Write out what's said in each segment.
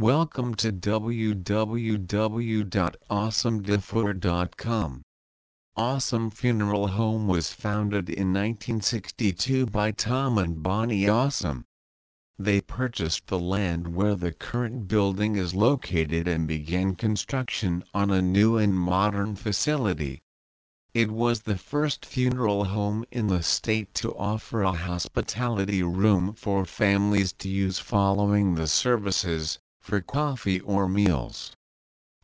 Welcome to www.aasum-dufour.com. Aasum Funeral Home was founded in 1962 by Tom and Bonnie Aasum. They purchased the land where the current building is located and began construction on a new and modern facility. It was the first funeral home in the state to offer a hospitality room for families to use following the services, for coffee or meals.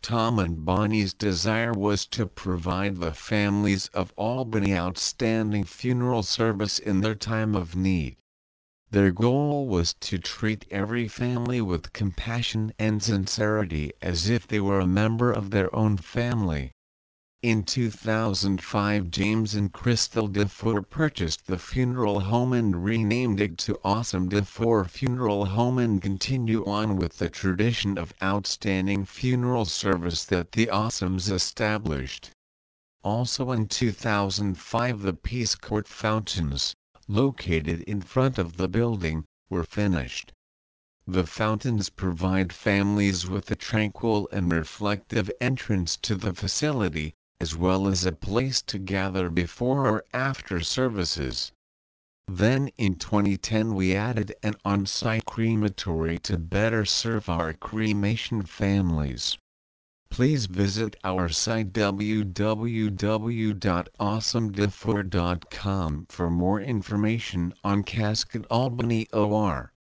Tom and Bonnie's desire was to provide the families of Albany outstanding funeral service in their time of need. Their goal was to treat every family with compassion and sincerity as if they were a member of their own family. In 2005 James and Crystal Dufour purchased the funeral home and renamed it to Aasum Dufour Funeral Home and continue on with the tradition of outstanding funeral service that the Aasums established. Also in 2005 the Peace Court fountains, located in front of the building, were finished. The fountains provide families with a tranquil and reflective entrance to the facility, as well as a place to gather before or after services. Then in 2010 we added an on-site crematory to better serve our cremation families. Please visit our site www.aasum-dufour.com for more information on Casket Albany OR.